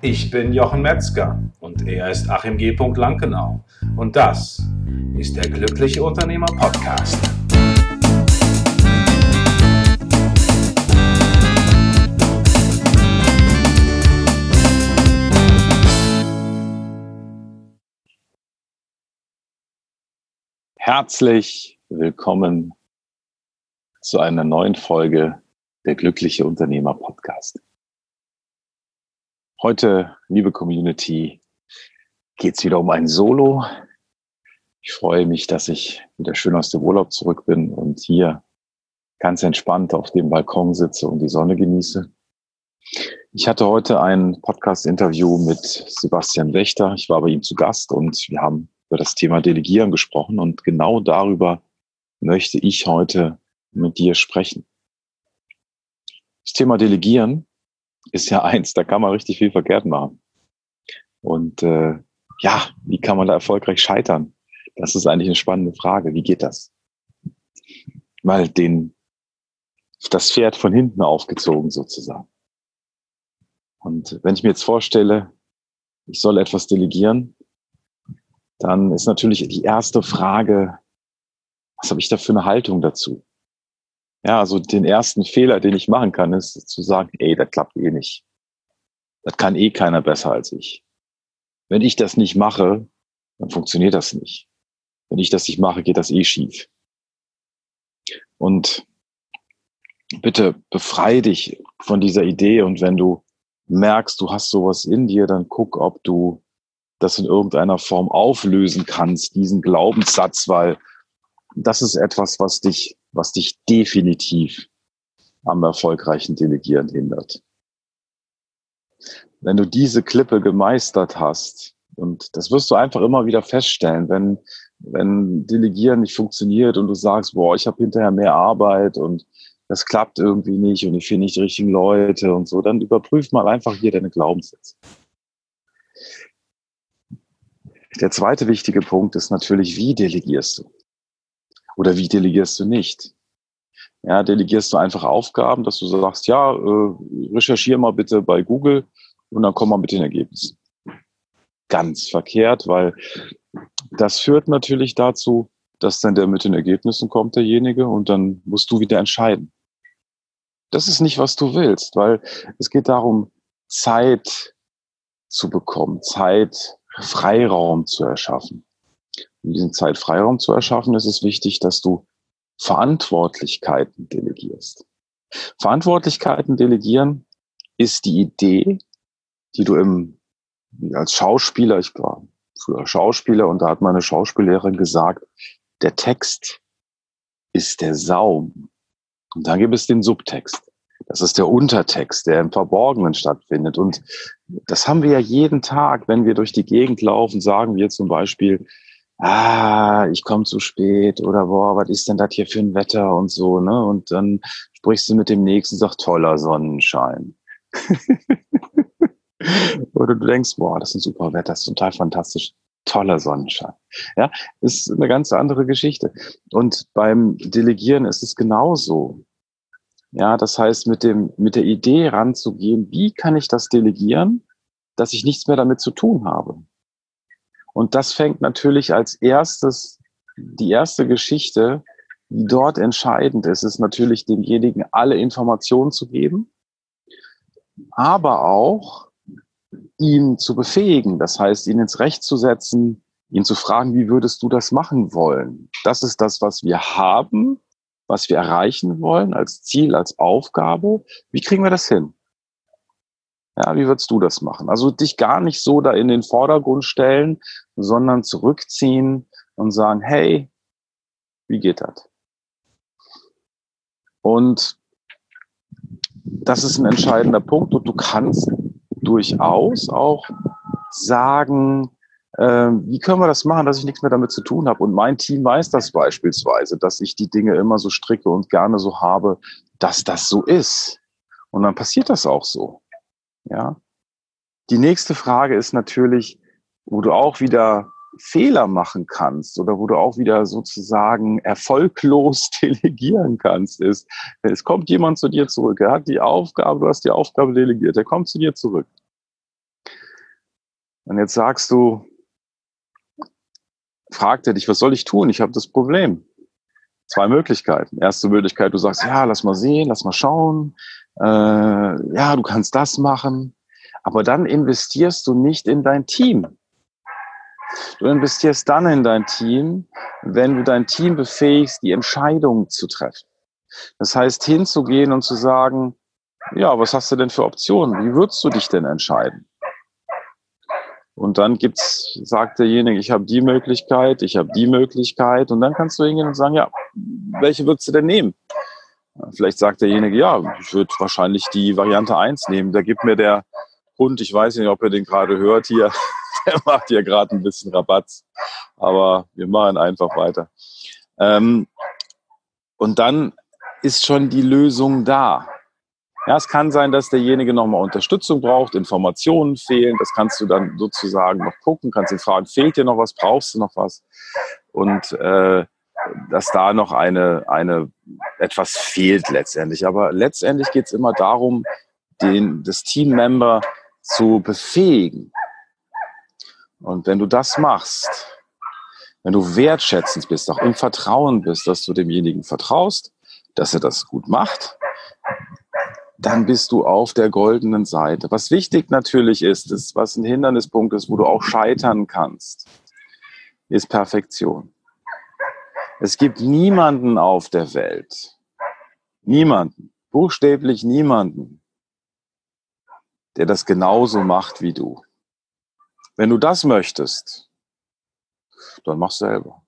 Ich bin Jochen Metzger und er ist Achim G. Lankenau. Und das ist der Glückliche Unternehmer Podcast. Herzlich willkommen zu einer neuen Folge der Glückliche Unternehmer Podcast. Heute, liebe Community, geht es wieder um ein Solo. Ich freue mich, dass ich wieder schön aus dem Urlaub zurück bin und hier ganz entspannt auf dem Balkon sitze und die Sonne genieße. Ich hatte heute ein Podcast-Interview mit Sebastian Wächter. Ich war bei ihm zu Gast und wir haben über das Thema Delegieren gesprochen und genau darüber möchte ich heute mit dir sprechen. Das Thema Delegieren ist ja eins, da kann man richtig viel verkehrt machen. Und äh, ja, wie kann man da erfolgreich scheitern? Das ist eigentlich eine spannende Frage. Wie geht das? Mal den, das Pferd von hinten aufgezogen sozusagen. Und wenn ich mir jetzt vorstelle, ich soll etwas delegieren, dann ist natürlich die erste Frage, was habe ich da für eine Haltung dazu? Ja, also den ersten Fehler, den ich machen kann, ist zu sagen, ey, das klappt eh nicht. Das kann eh keiner besser als ich. Wenn ich das nicht mache, dann funktioniert das nicht. Wenn ich das nicht mache, geht das eh schief. Und bitte befreie dich von dieser Idee und wenn du merkst, du hast sowas in dir, dann guck, ob du das in irgendeiner Form auflösen kannst, diesen Glaubenssatz, weil das ist etwas, was dich was dich definitiv am erfolgreichen Delegieren hindert. Wenn du diese Klippe gemeistert hast, und das wirst du einfach immer wieder feststellen, wenn, wenn Delegieren nicht funktioniert und du sagst, boah, ich habe hinterher mehr Arbeit und das klappt irgendwie nicht und ich finde nicht die richtigen Leute und so, dann überprüf mal einfach hier deine Glaubenssätze. Der zweite wichtige Punkt ist natürlich, wie delegierst du? Oder wie delegierst du nicht? Ja, delegierst du einfach Aufgaben, dass du sagst, ja, äh, recherchiere mal bitte bei Google und dann komm mal mit den Ergebnissen. Ganz verkehrt, weil das führt natürlich dazu, dass dann der mit den Ergebnissen kommt, derjenige, und dann musst du wieder entscheiden. Das ist nicht, was du willst, weil es geht darum, Zeit zu bekommen, Zeit, Freiraum zu erschaffen diesen Zeitfreiraum zu erschaffen, ist es wichtig, dass du Verantwortlichkeiten delegierst. Verantwortlichkeiten delegieren ist die Idee, die du im, als Schauspieler, ich war früher Schauspieler und da hat meine Schauspiellehrerin gesagt, der Text ist der Saum. Und dann gibt es den Subtext. Das ist der Untertext, der im Verborgenen stattfindet. Und das haben wir ja jeden Tag, wenn wir durch die Gegend laufen, sagen wir zum Beispiel, ah, ich komme zu spät oder boah, was ist denn das hier für ein Wetter und so, ne? Und dann sprichst du mit dem nächsten, sagst toller Sonnenschein. oder du denkst, boah, das ist ein super Wetter, das ist total fantastisch. Toller Sonnenschein. Ja, ist eine ganz andere Geschichte. Und beim Delegieren ist es genauso. Ja, das heißt, mit dem, mit der Idee ranzugehen, wie kann ich das delegieren, dass ich nichts mehr damit zu tun habe? Und das fängt natürlich als erstes, die erste Geschichte, die dort entscheidend ist, ist natürlich demjenigen alle Informationen zu geben, aber auch ihn zu befähigen. Das heißt, ihn ins Recht zu setzen, ihn zu fragen, wie würdest du das machen wollen? Das ist das, was wir haben, was wir erreichen wollen als Ziel, als Aufgabe. Wie kriegen wir das hin? Ja, wie würdest du das machen? Also dich gar nicht so da in den Vordergrund stellen, sondern zurückziehen und sagen, hey, wie geht das? Und das ist ein entscheidender Punkt und du kannst durchaus auch sagen, äh, wie können wir das machen, dass ich nichts mehr damit zu tun habe? Und mein Team weiß das beispielsweise, dass ich die Dinge immer so stricke und gerne so habe, dass das so ist. Und dann passiert das auch so. Ja. Die nächste Frage ist natürlich, wo du auch wieder Fehler machen kannst oder wo du auch wieder sozusagen erfolglos delegieren kannst, ist, es kommt jemand zu dir zurück, er hat die Aufgabe, du hast die Aufgabe delegiert, er kommt zu dir zurück. Und jetzt sagst du, fragt er dich, was soll ich tun? Ich habe das Problem. Zwei Möglichkeiten. Erste Möglichkeit, du sagst, ja, lass mal sehen, lass mal schauen. Äh, ja, du kannst das machen. Aber dann investierst du nicht in dein Team. Du investierst dann in dein Team, wenn du dein Team befähigst, die Entscheidungen zu treffen. Das heißt, hinzugehen und zu sagen, ja, was hast du denn für Optionen? Wie würdest du dich denn entscheiden? Und dann gibt's, sagt derjenige, ich habe die Möglichkeit, ich habe die Möglichkeit. Und dann kannst du hingehen und sagen, ja, welche würdest du denn nehmen? Vielleicht sagt derjenige, ja, ich würde wahrscheinlich die Variante eins nehmen. Da gibt mir der Hund, ich weiß nicht, ob ihr den gerade hört hier, der macht hier gerade ein bisschen Rabatz. Aber wir machen einfach weiter. Ähm, und dann ist schon die Lösung da. Ja, es kann sein, dass derjenige nochmal Unterstützung braucht, Informationen fehlen. Das kannst du dann sozusagen noch gucken, kannst ihn fragen, fehlt dir noch was, brauchst du noch was? Und äh, dass da noch eine, eine etwas fehlt letztendlich. Aber letztendlich geht es immer darum, den, das Teammember zu befähigen. Und wenn du das machst, wenn du wertschätzend bist, auch im Vertrauen bist, dass du demjenigen vertraust, dass er das gut macht, dann bist du auf der goldenen Seite. Was wichtig natürlich ist, ist, was ein Hindernispunkt ist, wo du auch scheitern kannst, ist Perfektion. Es gibt niemanden auf der Welt, niemanden, buchstäblich niemanden, der das genauso macht wie du. Wenn du das möchtest, dann mach selber.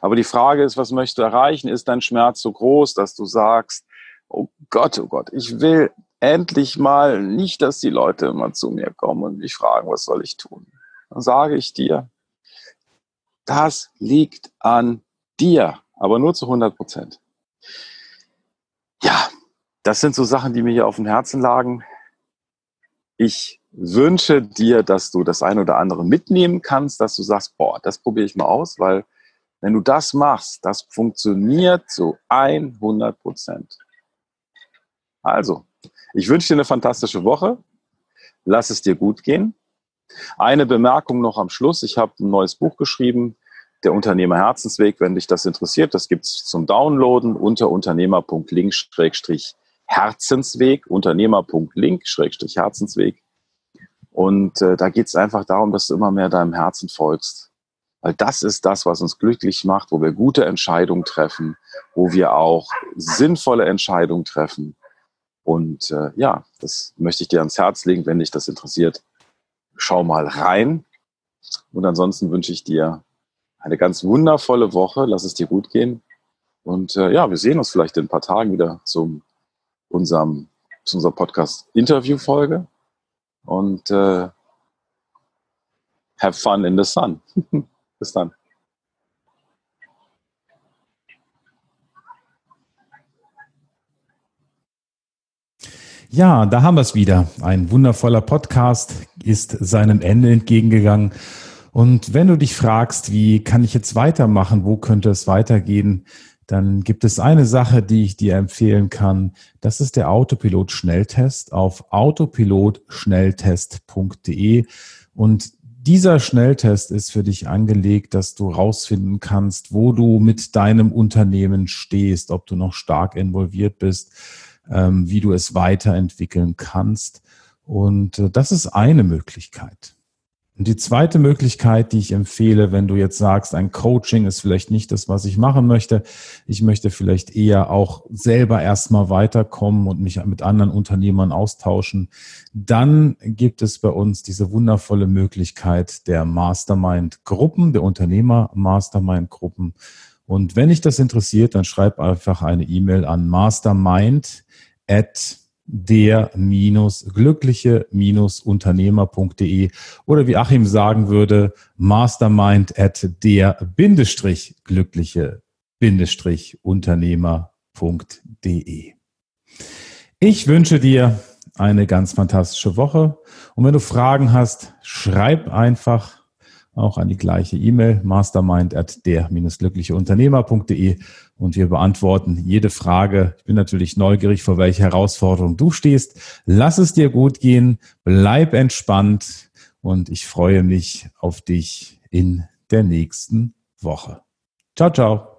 Aber die Frage ist, was möchtest du erreichen? Ist dein Schmerz so groß, dass du sagst, oh Gott, oh Gott, ich will endlich mal nicht, dass die Leute immer zu mir kommen und mich fragen, was soll ich tun? Dann sage ich dir, das liegt an dir, aber nur zu 100 Prozent. Ja, das sind so Sachen, die mir hier auf dem Herzen lagen. Ich wünsche dir, dass du das ein oder andere mitnehmen kannst, dass du sagst, boah, das probiere ich mal aus, weil wenn du das machst, das funktioniert zu 100 Prozent. Also, ich wünsche dir eine fantastische Woche. Lass es dir gut gehen. Eine Bemerkung noch am Schluss. Ich habe ein neues Buch geschrieben, der Unternehmer Herzensweg. Wenn dich das interessiert, das gibt es zum Downloaden unter unternehmer.link-herzensweg, unternehmer.link-herzensweg. Und äh, da geht es einfach darum, dass du immer mehr deinem Herzen folgst. Weil das ist das, was uns glücklich macht, wo wir gute Entscheidungen treffen, wo wir auch sinnvolle Entscheidungen treffen und äh, ja, das möchte ich dir ans Herz legen, wenn dich das interessiert. Schau mal rein. Und ansonsten wünsche ich dir eine ganz wundervolle Woche. Lass es dir gut gehen. Und äh, ja, wir sehen uns vielleicht in ein paar Tagen wieder zum unserem, zu unserer Podcast-Interview-Folge. Und äh, have fun in the sun. Bis dann. Ja, da haben wir es wieder. Ein wundervoller Podcast ist seinem Ende entgegengegangen. Und wenn du dich fragst, wie kann ich jetzt weitermachen, wo könnte es weitergehen, dann gibt es eine Sache, die ich dir empfehlen kann. Das ist der Autopilot-Schnelltest auf autopilotschnelltest.de. Und dieser Schnelltest ist für dich angelegt, dass du rausfinden kannst, wo du mit deinem Unternehmen stehst, ob du noch stark involviert bist ähm, wie du es weiterentwickeln kannst. Und äh, das ist eine Möglichkeit. Und die zweite Möglichkeit, die ich empfehle, wenn du jetzt sagst, ein Coaching ist vielleicht nicht das, was ich machen möchte, ich möchte vielleicht eher auch selber erstmal weiterkommen und mich mit anderen Unternehmern austauschen, dann gibt es bei uns diese wundervolle Möglichkeit der Mastermind-Gruppen, der Unternehmer-Mastermind-Gruppen. Und wenn dich das interessiert, dann schreib einfach eine E-Mail an mastermind at der-glückliche-unternehmer.de oder wie Achim sagen würde, mastermind at der-glückliche-unternehmer.de. Ich wünsche dir eine ganz fantastische Woche und wenn du Fragen hast, schreib einfach auch an die gleiche E-Mail mastermind at der-glückliche-unternehmer.de und wir beantworten jede Frage. Ich bin natürlich neugierig, vor welcher Herausforderung du stehst. Lass es dir gut gehen, bleib entspannt und ich freue mich auf dich in der nächsten Woche. Ciao, ciao.